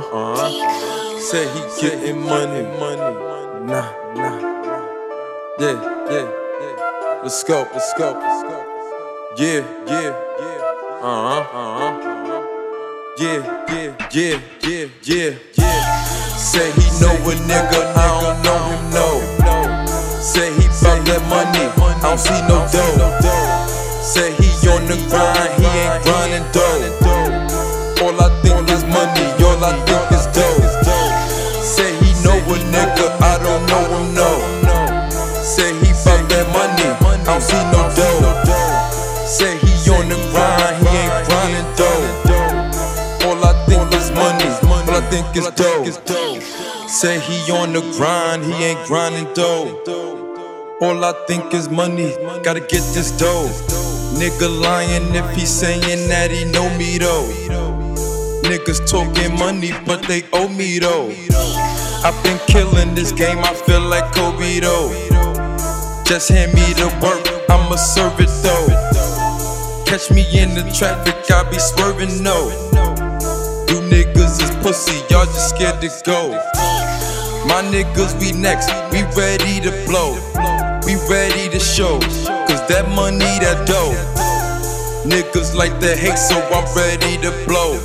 Uh huh. Uh. Say he getting money, money. Nah, nah. Yeah, yeah, yeah. Let's go, let's go, let's go. Yeah, yeah, yeah. Uh huh. Uh huh. Yeah, yeah, yeah, yeah, yeah, yeah. Say he know a nigga, I don't know him, no. Say he bout that money, I don't see no dough. Say he on the grind, he ain't grinding dough. All I think is a nigga, I don't know him, no. Say he bout that money, I don't see no dough. Say he on the grind, he ain't grinding dough. All I think is money, all I think is dough. Say he on the grind, he ain't grinding dough. All I think is money, gotta get this dough. Nigga lying if he saying that he know me though. Niggas talking money, but they owe me though. I've been killing this game, I feel like Kobe though. Just hand me the work, I'ma serve it though. Catch me in the traffic, I be swerving no. You niggas is pussy, y'all just scared to go. My niggas, we next, we ready to blow. We ready to show, cause that money, that dough. Niggas like the hate, so I'm ready to blow.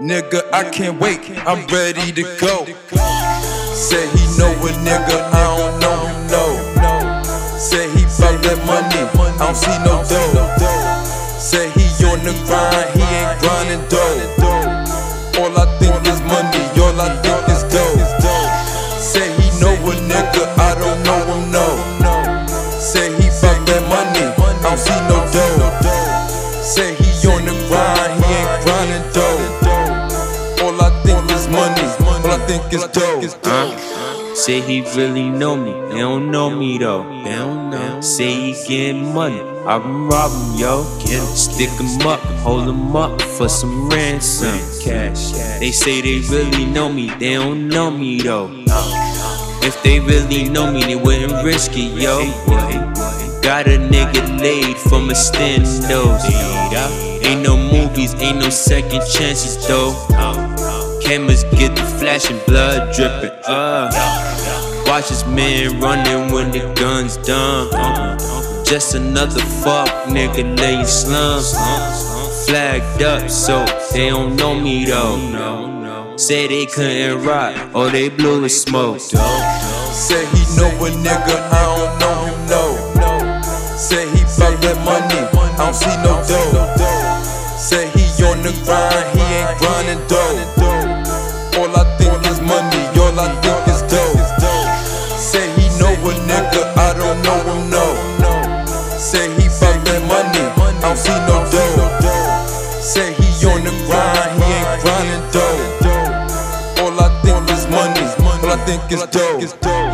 Nigga, I can't wait, I'm ready to go. Say he know a nigga, I don't know him, no. Say he bout that money, I don't see no dough. Say he on the grind, he ain't grinding dough. All I think is money, all I think is dough. Say he know a nigga, I don't know him, no. Say he bout that money, I don't see no dough. Say he on the grind, he ain't grinding dough. Think is dough. Huh? Say he really know me, they don't know me though. They don't know. Say he getting money, I can rob him, yo. Stick him up, hold him up for some ransom. Cash. They say they really know me, they don't know me though. If they really know me, they wouldn't risk it, yo. Got a nigga laid from a standos. Ain't no movies, ain't no second chances though. Cameras get the flashing, blood dripping. Uh. Watch this man running when the gun's done. Just another fuck nigga laying slums. Flagged up, so they don't know me though. Say they couldn't rock, or they blew the smoke. Say he know a nigga, I don't know him, no. Say he bout that money, I don't see no dough. Say he on the grind, he ain't grinding dough. Nigga, I don't know him, no. Say he bout that money, I don't see no dough. Say he on the grind, he ain't grinding dough. All I think is money, all I think is dough.